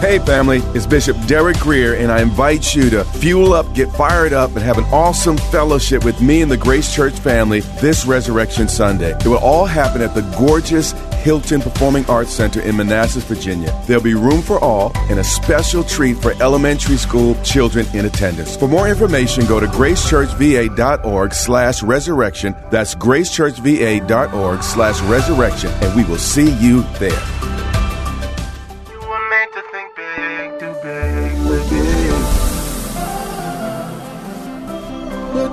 Hey, family, it's Bishop Derek Grier, and I invite you to fuel up, get fired up, and have an awesome fellowship with me and the Grace Church family this Resurrection Sunday. It will all happen at the gorgeous Hylton Performing Arts Center in Manassas, Virginia. There'll be room for all and a special treat for elementary school children in attendance. For more information, go to gracechurchva.org slash resurrection. That's gracechurchva.org slash resurrection, and we will see you there.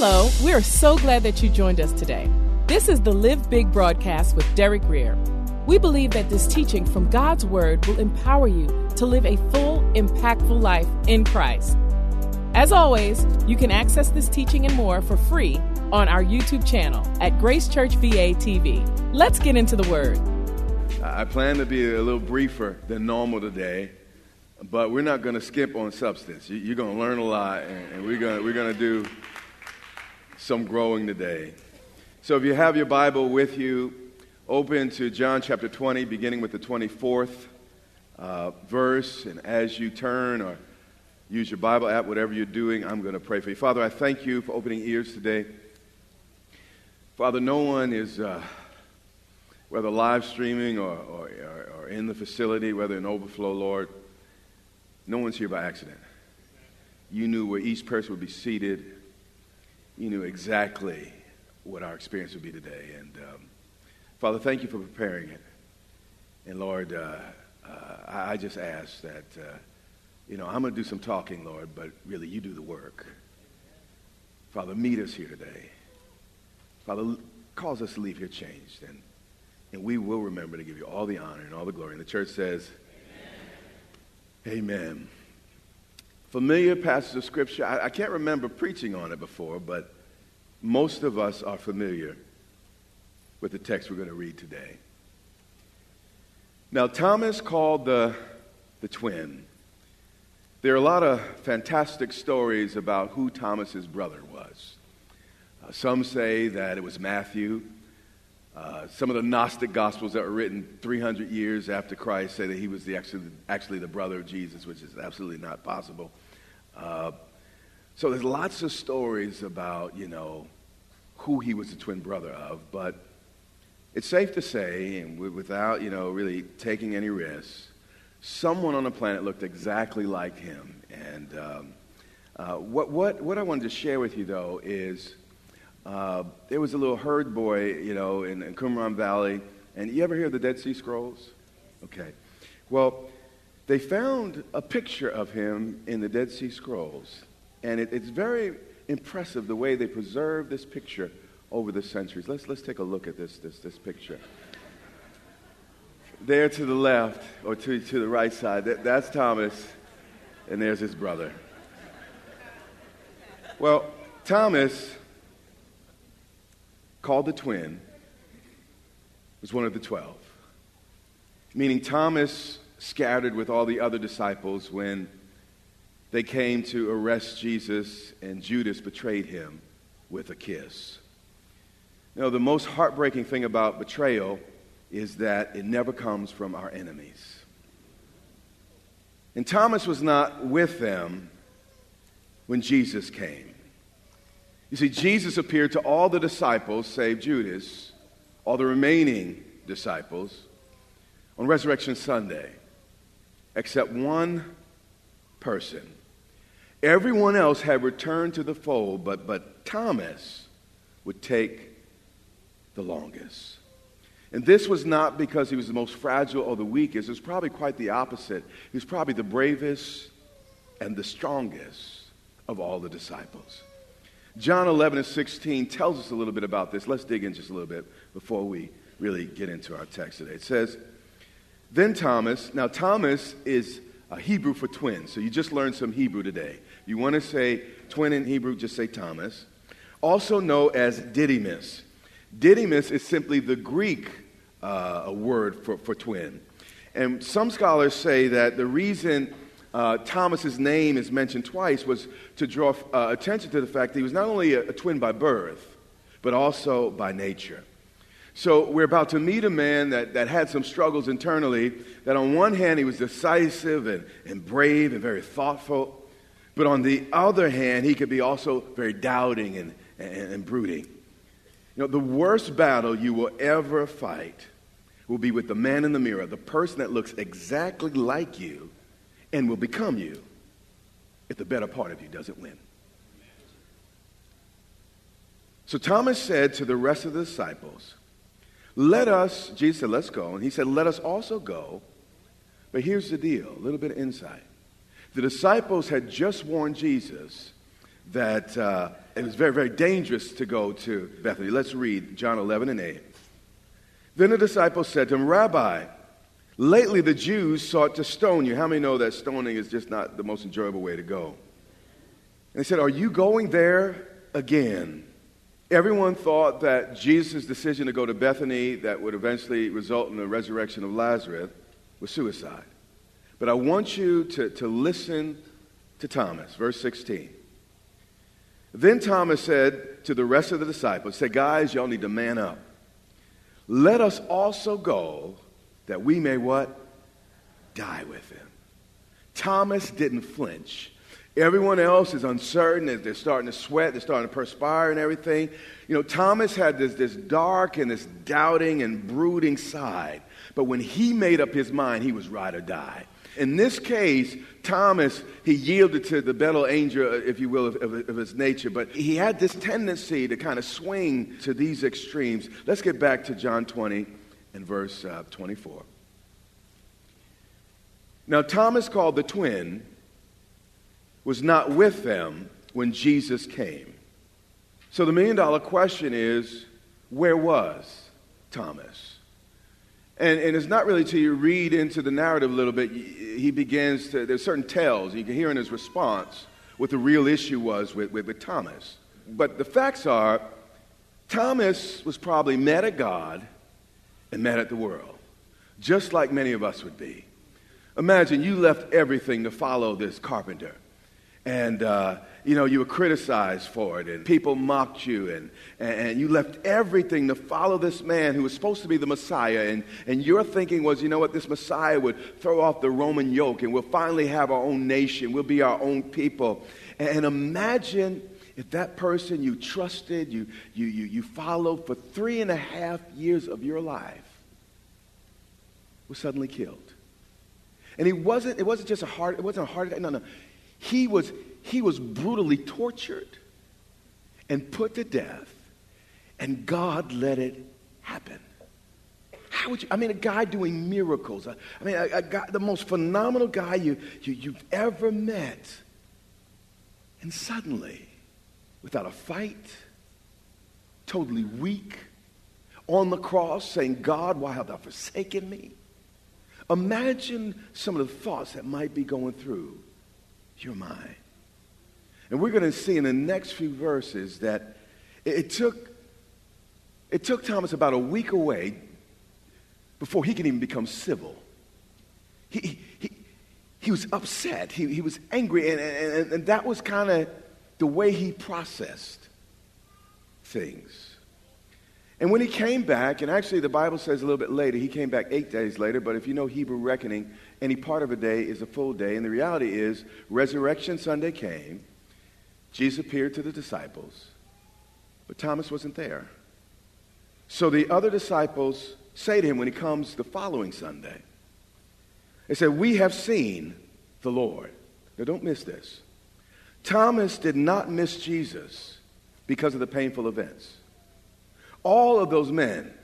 Hello, we are so glad that you joined us today. This is the Live Big broadcast with Derek Grier. We believe that this teaching from God's Word will empower you to live a full, impactful life in Christ. As always, you can access this teaching and more for free on our YouTube channel at Grace Church VA TV. Let's get into the Word. I plan to be a little briefer than normal today, but we're not going to skip on substance. You- You're going to learn a lot, and and we're going we're going to do some growing today. So if you have your Bible with you, open to John chapter 20, beginning with the 24th uh, verse. And as you turn or use your Bible app, whatever you're doing, I'm going to pray for you. Father, I thank you for opening ears today. Father, no one is, uh, whether live streaming or, or, or, in the facility, whether in overflow, Lord, no one's here by accident. You knew where each person would be seated. You knew exactly what our experience would be today. And um, Father, thank you for preparing it. And Lord, uh, uh, I, I just ask that, uh, you know, I'm going to do some talking, Lord, but really you do the work. Father, meet us here today. Father, cause us to leave here changed. And, and we will remember to give you all the honor and all the glory. And the church says, Amen. Amen. Familiar passage of Scripture. I, I can't remember preaching on it before, but most of us are familiar with the text we're going to read today. Now, Thomas called the, the twin. There are a lot of fantastic stories about who Thomas's brother was. Uh, some say that it was Matthew. Uh, some of the Gnostic Gospels that were written 300 years after Christ say that he was the actually, actually the brother of Jesus, which is absolutely not possible. Uh, so there's lots of stories about, you know, who he was the twin brother of, but it's safe to say, and without, you know, really taking any risks, someone on the planet looked exactly like him. And um, uh, what, what, what I wanted to share with you, though, is uh, there was a little herd boy, you know, in, in Qumran Valley. And you ever hear the Dead Sea Scrolls? Okay. Well, they found a picture of him in the Dead Sea Scrolls. And it, it's very impressive the way they preserved this picture over the centuries. Let's, let's take a look at this, this, this picture. There to the left, or to, to the right side, that, that's Thomas, and there's his brother. Well, Thomas, called the twin, was one of the twelve. Meaning Thomas scattered with all the other disciples when they came to arrest Jesus and Judas betrayed him with a kiss. Now, the most heartbreaking thing about betrayal is that it never comes from our enemies. And Thomas was not with them when Jesus came. You see, Jesus appeared to all the disciples, save Judas, all the remaining disciples, on Resurrection Sunday, except one person. Everyone else had returned to the fold, but, but Thomas would take the longest. And this was not because he was the most fragile or the weakest. It was probably quite the opposite. He was probably the bravest and the strongest of all the disciples. John 11 and 16 tells us a little bit about this. Let's dig in just a little bit before we really get into our text today. It says, Then Thomas, now Thomas is a Hebrew for twin, so you just learned some Hebrew today. You want to say twin in Hebrew, just say Thomas. Also known as Didymus. Didymus is simply the Greek uh, word for, for twin. And some scholars say that the reason uh, Thomas's name is mentioned twice was to draw uh, attention to the fact that he was not only a, a twin by birth, but also by nature. So we're about to meet a man that, that had some struggles internally, that on one hand he was decisive and, and brave and very thoughtful, but on the other hand he could be also very doubting and, and, and brooding. You know, the worst battle you will ever fight will be with the man in the mirror, the person that looks exactly like you and will become you if the better part of you doesn't win. So Thomas said to the rest of the disciples, Let us, Jesus said, Let's go. And he said, Let us also go. But here's the deal a little bit of insight. The disciples had just warned Jesus that uh, it was very, very dangerous to go to Bethany. Let's read John 11 and 8. Then the disciples said to him, Rabbi, Lately, the Jews sought to stone you. How many know that stoning is just not the most enjoyable way to go? And they said, Are you going there again? Everyone thought that Jesus' decision to go to Bethany, that would eventually result in the resurrection of Lazarus, was suicide. But I want you to, to listen to Thomas, verse 16. Then Thomas said to the rest of the disciples, Say, guys, y'all need to man up. Let us also go that we may what? Die with him. Thomas didn't flinch. Everyone else is uncertain. They're starting to sweat. They're starting to perspire and everything. You know, Thomas had this, this dark and this doubting and brooding side. But when he made up his mind, he was ride or die. In this case, Thomas, he yielded to the battle angel, uh, if you will, of, of, of, his nature, but he had this tendency to kind of swing to these extremes. Let's get back to John 20 in verse uh, 24. Now, Thomas, called the twin, was not with them when Jesus came. So the million dollar question is where was Thomas? And, and it's not really till you read into the narrative a little bit, he begins to, there's certain tells, you can hear in his response what the real issue was with, with, with Thomas. But the facts are, Thomas was probably mad at God and mad at the world, just like many of us would be. Imagine you left everything to follow this carpenter. And, uh, you know, you were criticized for it, and people mocked you, and, and you left everything to follow this man who was supposed to be the Messiah. And, and your thinking was, you know what, this Messiah would throw off the Roman yoke, and we'll finally have our own nation, we'll be our own people. And, and imagine if that person you trusted, you, you, you, you followed for three and a half years of your life was suddenly killed. And he wasn't, it wasn't just a heart, it wasn't a heart attack. No, no. He was, he was brutally tortured and put to death, and God let it happen. How would you, I mean, a guy doing miracles. I mean, a, a guy, the most phenomenal guy you, you, you've ever met. And suddenly, without a fight, totally weak, on the cross saying, God, why have thou forsaken me? Imagine some of the thoughts that might be going through your mind. And we're going to see in the next few verses that it, took, it took Thomas about a week away before he could even become civil. He, he, he was upset. He, he was angry. And, and, and that was kind of the way he processed things. And when he came back, and actually the Bible says a little bit later, he came back eight days later, but if you know Hebrew reckoning, any part of a day is a full day. And the reality is, Resurrection Sunday came, Jesus appeared to the disciples, but Thomas wasn't there. So the other disciples say to him when he comes the following Sunday, they said, We have seen the Lord. Now, don't miss this. Thomas did not miss Jesus because of the painful events. All of those men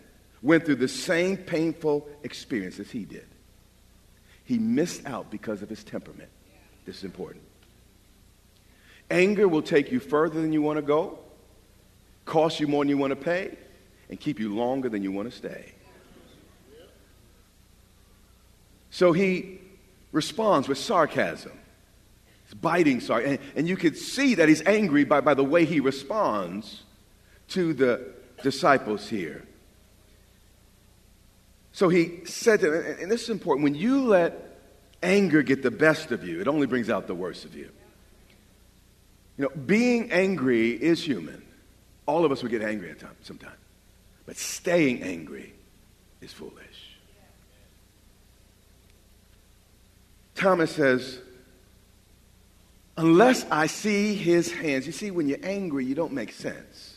went through the same painful experience as he did. He missed out because of his temperament. This is important. Anger will take you further than you want to go, cost you more than you want to pay, and keep you longer than you want to stay. So he responds with sarcasm. It's biting sorry. And, and you could see that he's angry by, by the way he responds to the disciples here. So he said to them, and this is important, when you let anger get the best of you, it only brings out the worst of you. You know, being angry is human. All of us would get angry at times, sometimes. But staying angry is foolish. Thomas says, unless I see his hands, you see, when you're angry, you don't make sense.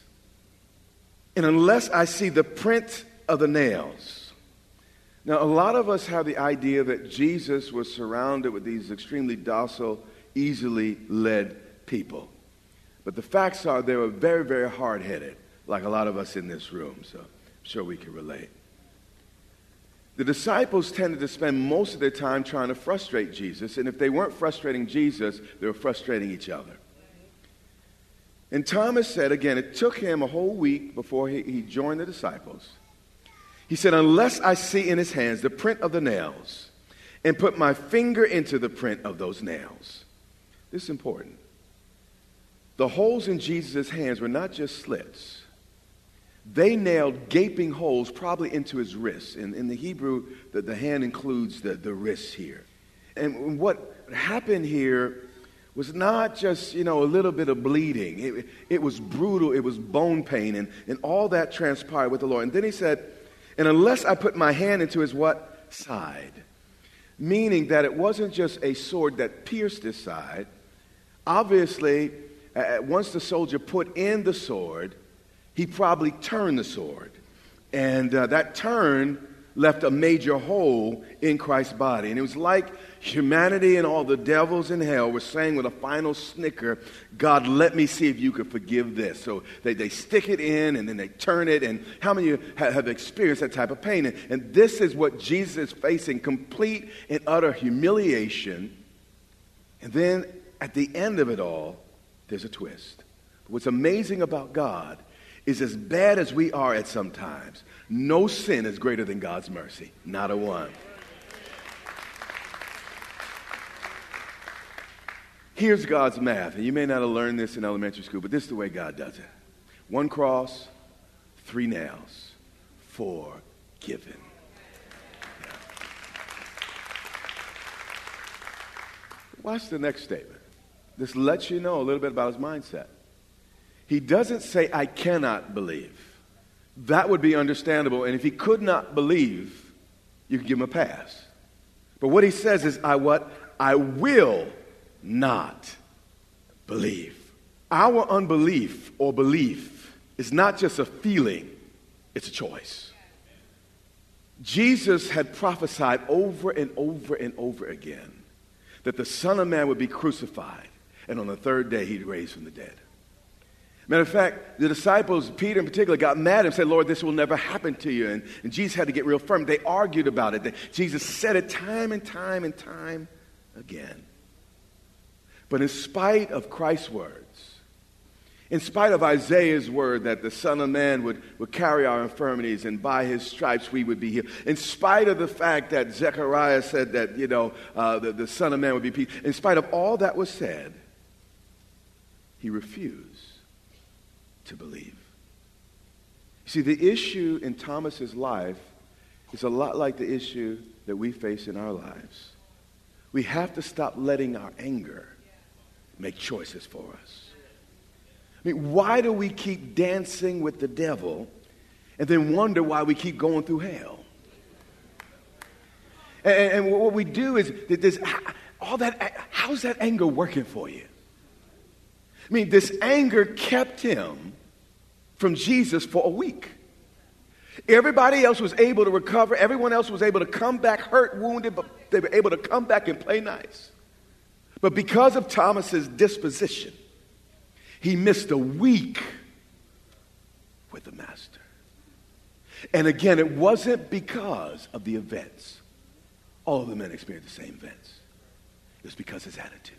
And unless I see the print of the nails. Now, a lot of us have the idea that Jesus was surrounded with these extremely docile, easily led people. But the facts are they were very, very hard headed, like a lot of us in this room. So I'm sure we can relate. The disciples tended to spend most of their time trying to frustrate Jesus, and if they weren't frustrating Jesus, they were frustrating each other. And Thomas said, again, it took him a whole week before he, he joined the disciples. He said, Unless I see in his hands the print of the nails and put my finger into the print of those nails. This is important. The holes in Jesus' hands were not just slits, they nailed gaping holes probably into his wrists. In, in the Hebrew, the, the hand includes the, the wrists here. And what happened here was not just, you know, a little bit of bleeding. It, it was brutal. It was bone pain. And, and all that transpired with the Lord. And then he said, and unless I put my hand into his what? Side. Meaning that it wasn't just a sword that pierced his side. Obviously, uh, once the soldier put in the sword, he probably turned the sword. And uh, that turn left a major hole in Christ's body. And it was like humanity and all the devils in hell were saying with a final snicker, God, let me see if you could forgive this. So they, they stick it in and then they turn it. And how many of you have, have experienced that type of pain? And, and this is what Jesus is facing complete and utter humiliation. And then at the end of it all, there's a twist. What's amazing about God is as bad as we are at some times, no sin is greater than God's mercy. Not a one. Here's God's math, and you may not have learned this in elementary school, but this is the way God does it one cross, three nails, forgiven. Yeah. Watch the next statement. This lets you know a little bit about his mindset. He doesn't say, I cannot believe. That would be understandable. And if he could not believe, you could give him a pass. But what he says is, I what? I will not believe. Our unbelief or belief is not just a feeling, it's a choice. Jesus had prophesied over and over and over again that the Son of Man would be crucified, and on the third day he'd raise from the dead. Matter of fact, the disciples, Peter in particular, got mad and said, Lord, this will never happen to you. And, and Jesus had to get real firm. They argued about it. Jesus said it time and time and time again. But in spite of Christ's words, in spite of Isaiah's word that the Son of Man would, would carry our infirmities and by his stripes we would be healed, in spite of the fact that Zechariah said that, you know, uh, the, the Son of Man would be peace, in spite of all that was said, he refused to believe. You see, the issue in Thomas's life is a lot like the issue that we face in our lives. We have to stop letting our anger make choices for us. I mean, why do we keep dancing with the devil and then wonder why we keep going through hell? And, and what we do is, that this, all that, how's that anger working for you? I mean, this anger kept him from Jesus for a week. Everybody else was able to recover. Everyone else was able to come back hurt, wounded, but they were able to come back and play nice. But because of Thomas's disposition, he missed a week with the Master. And again, it wasn't because of the events. All of the men experienced the same events. It was because of his attitude.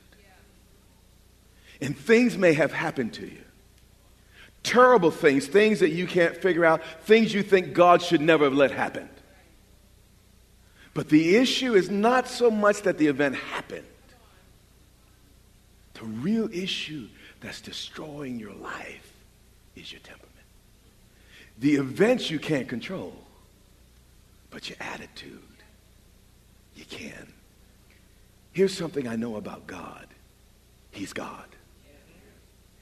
And things may have happened to you. Terrible things, things that you can't figure out, things you think God should never have let happen. But the issue is not so much that the event happened. The real issue that's destroying your life is your temperament. The events you can't control, but your attitude, you can. Here's something I know about God He's God.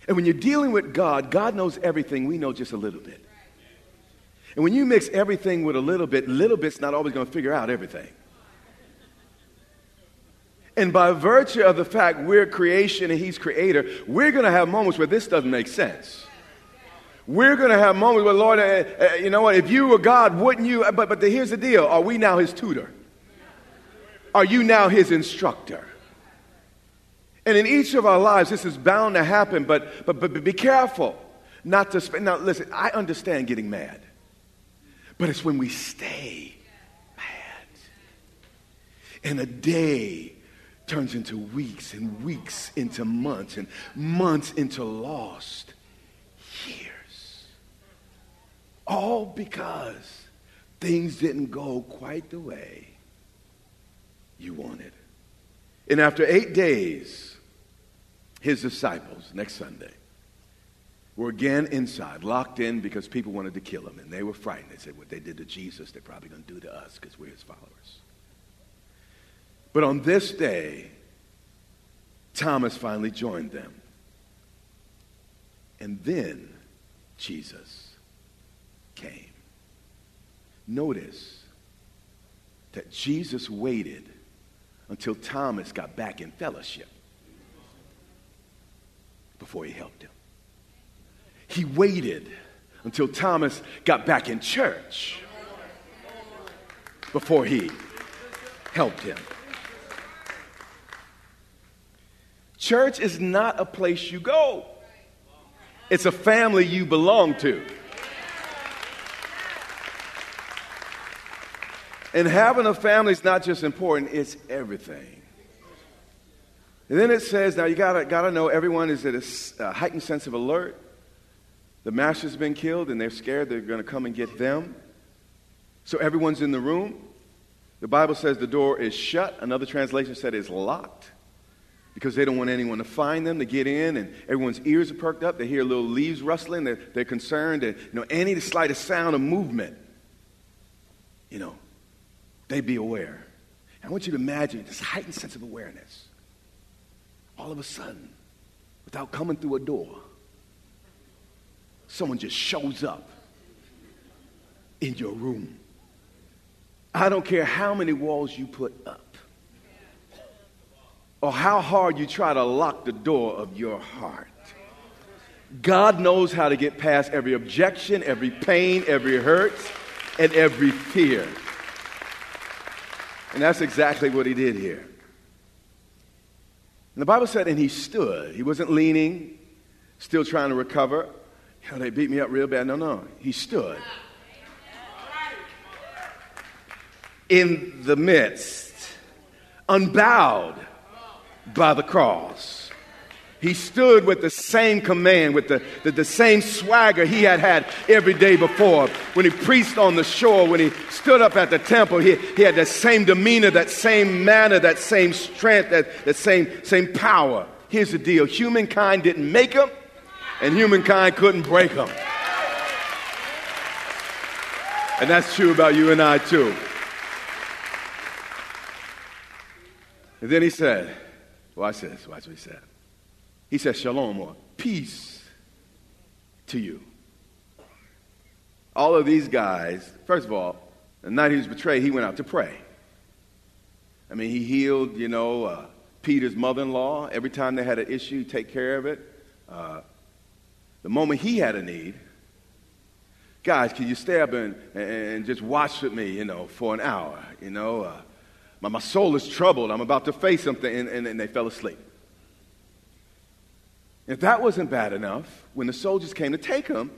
And when you're dealing with God, God knows everything. We know just a little bit. And when you mix everything with a little bit, little bit's not always going to figure out everything. And by virtue of the fact we're creation and He's creator, we're going to have moments where this doesn't make sense. We're going to have moments where, Lord, uh, uh, you know what, if you were God, wouldn't you? But, but the, here's the deal are we now His tutor? Are you now His instructor? And in each of our lives, this is bound to happen, but, but, but be careful not to spend. Now, listen, I understand getting mad, but it's when we stay mad. And a day turns into weeks, and weeks into months, and months into lost years. All because things didn't go quite the way you wanted. And after eight days, his disciples, next Sunday, were again inside, locked in because people wanted to kill him. And they were frightened. They said, What they did to Jesus, they're probably going to do to us because we're his followers. But on this day, Thomas finally joined them. And then Jesus came. Notice that Jesus waited until Thomas got back in fellowship before he helped him. He waited until Thomas got back in church before he helped him. Church is not a place you go, it's a family you belong to. And having a family is not just important, it's everything. And then it says, now you gotta, gotta know everyone is at a, a heightened sense of alert. The master's been killed and they're scared they're gonna come and get them. So everyone's in the room. The Bible says the door is shut. Another translation said it's locked because they don't want anyone to find them to get in and everyone's ears are perked up they hear little leaves rustling they're, they're concerned and you know any slightest sound of movement you know they be aware i want you to imagine this heightened sense of awareness all of a sudden, without coming through a door, someone just shows up in your room. I don't care how many walls you put up or how hard you try to lock the door of your heart. God knows how to get past every objection, every pain, every hurt, and every fear. And that's exactly what he did here. And the Bible said, and he stood. He wasn't leaning, still trying to recover. You know, they beat me up real bad. No, no. He stood. In the midst, unbowed by the cross. He stood with the same command, with the, the, the, same swagger he had had every day before. When he preached on the shore, when he stood up at the temple, he, he had that same demeanor, that same manner, that same strength, that, that same, same power. Here's the deal humankind didn't make him, and humankind couldn't break him. And that's true about you and I, too. And then he said, Watch this, watch what he said. He says, Shalom or peace to you. All of these guys, first of all, the night he was betrayed, he went out to pray. I mean, he healed, you know, uh, Peter's mother in law. Every time they had an issue, take care of it. Uh, the moment he had a need, guys, can you stay up and, and just watch with me, you know, for an hour? You know, uh, my, my soul is troubled. I'm about to face something. And, and, and they fell asleep. If that wasn't bad enough, when the soldiers came to take him,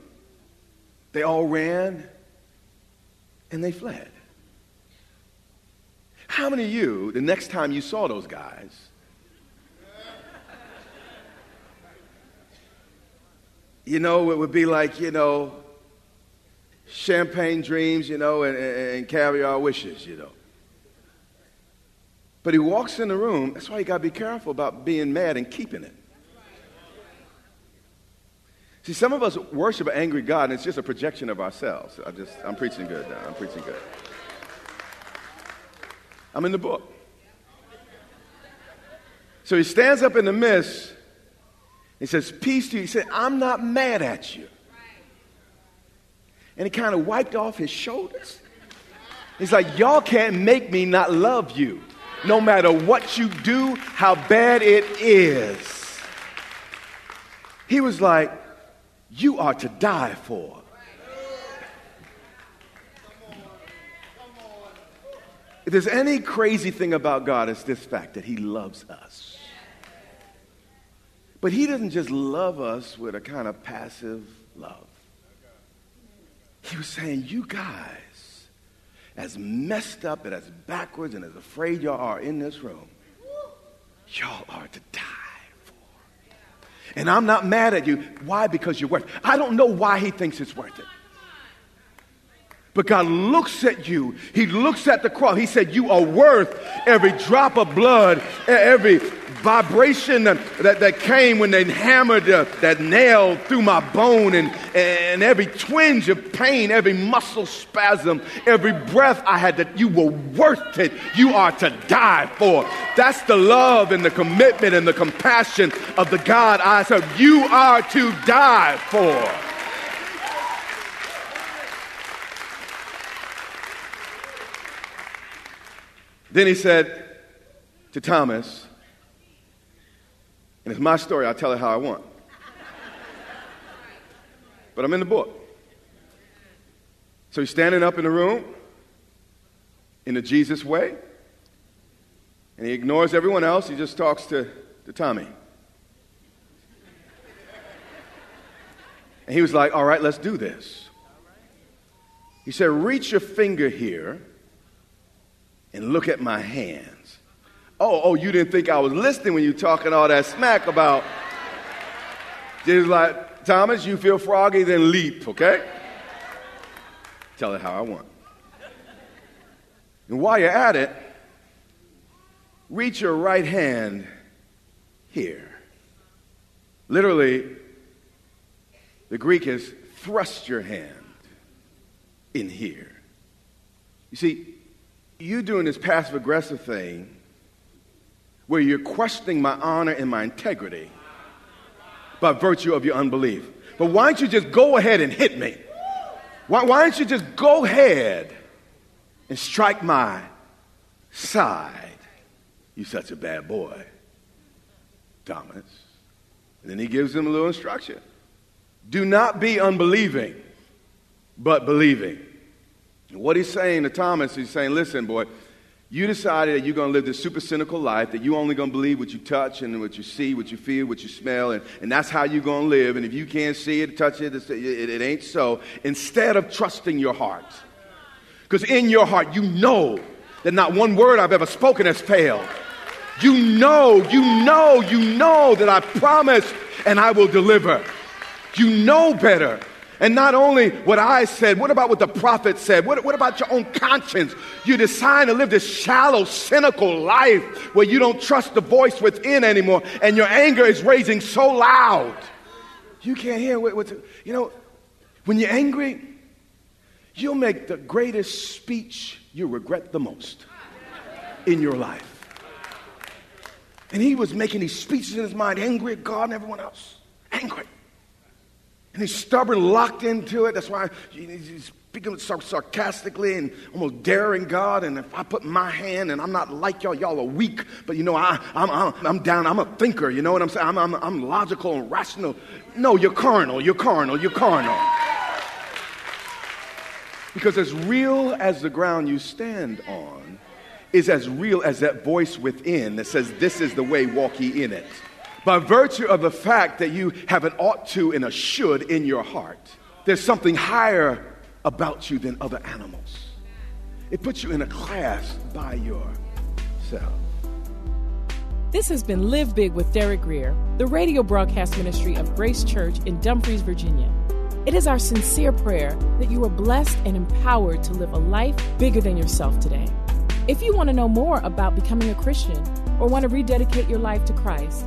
they all ran and they fled. How many of you, the next time you saw those guys, you know, it would be like, you know, champagne dreams, you know, and, and caviar wishes, you know. But he walks in the room. That's why you got to be careful about being mad and keeping it. See, some of us worship an angry God, and it's just a projection of ourselves. I just, I'm preaching good now. I'm preaching good. I'm in the book. So he stands up in the midst. He says, Peace to you. He said, I'm not mad at you. And he kind of wiped off his shoulders. He's like, Y'all can't make me not love you no matter what you do, how bad it is. He was like, You are to die for. If there's any crazy thing about God, it's this fact that He loves us. But He doesn't just love us with a kind of passive love. He was saying, You guys as messed up and as backwards and as afraid y'all are in this room, y'all are to die. And I'm not mad at you. Why? Because you're worth it. I don't know why he thinks it's worth it. But God looks at you. He looks at the cross. He said, You are worth every drop of blood, every vibration that, that came when they hammered uh, that nail through my bone, and, and every twinge of pain, every muscle spasm, every breath I had, that you were worth it. You are to die for. That's the love and the commitment and the compassion of the God I serve. You are to die for. Then he said to Thomas, and it's my story, I'll tell it how I want. But I'm in the book. So he's standing up in the room in the Jesus way, and he ignores everyone else. He just talks to, to Tommy. And he was like, All right, let's do this. He said, Reach your finger here and look at my hand. Oh, oh, you didn't think I was listening when you talking all that smack about. Just like, Thomas, you feel froggy, then leap, okay? Tell it how I want. And while you're at it, reach your right hand here. Literally, the Greek is thrust your hand in here. You see, you doing this passive aggressive thing where you're questioning my honor and my integrity by virtue of your unbelief. But why don't you just go ahead and hit me? Why, why don't you just go ahead and strike my side? You're such a bad boy, Thomas. And then he gives him a little instruction. Do not be unbelieving, but believing. And what he's saying to Thomas, he's saying, listen, boy, you decided that you're going to live this super cynical life, that you're only going to believe what you touch and what you see, what you feel, what you smell, and, and that's how you're going to live. And if you can't see it, touch it, it, it ain't so. Instead of trusting your heart. Because in your heart, you know that not one word I've ever spoken has failed. You know, you know, you know that I promised and I will deliver. You know better. And not only what I said, what about what the prophet said? What, what about your own conscience? You decide to live this shallow, cynical life where you don't trust the voice within anymore and your anger is raising so loud. You can't hear what, you know, when you're angry, you'll make the greatest speech you regret the most in your life. And he was making these speeches in his mind, angry at God and everyone else. Angry. And he's stubborn, locked into it. That's why he's speaking sarcastically and almost daring God. And if I put my hand, and I'm not like y'all, y'all are weak, but you know, I, I'm, I'm, I'm down, I'm a thinker, you know what I'm saying? I'm, I'm, I'm logical and rational. No, you're carnal, you're carnal, you're carnal. Because as real as the ground you stand on is as real as that voice within that says, This is the way, walk ye in it. By virtue of the fact that you have an ought to and a should in your heart. There's something higher about you than other animals. It puts you in a class by yourself. This has been Live Big with Derek Grier, the radio broadcast ministry of Grace Church in Dumfries, Virginia. It is our sincere prayer that you are blessed and empowered to live a life bigger than yourself today. If you want to know more about becoming a Christian or want to rededicate your life to Christ,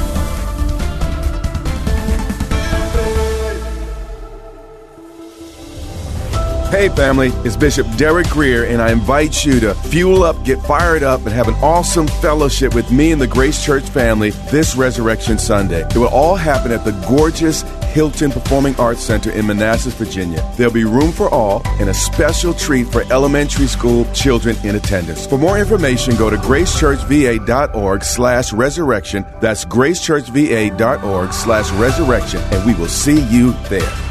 Hey, family, it's Bishop Derek Grier, and I invite you to fuel up, get fired up, and have an awesome fellowship with me and the Grace Church family this Resurrection Sunday. It will all happen at the gorgeous Hylton Performing Arts Center in Manassas, Virginia. There'll be room for all and a special treat for elementary school children in attendance. For more information, go to gracechurchva.org slash resurrection. That's gracechurchva.org slash resurrection, and we will see you there.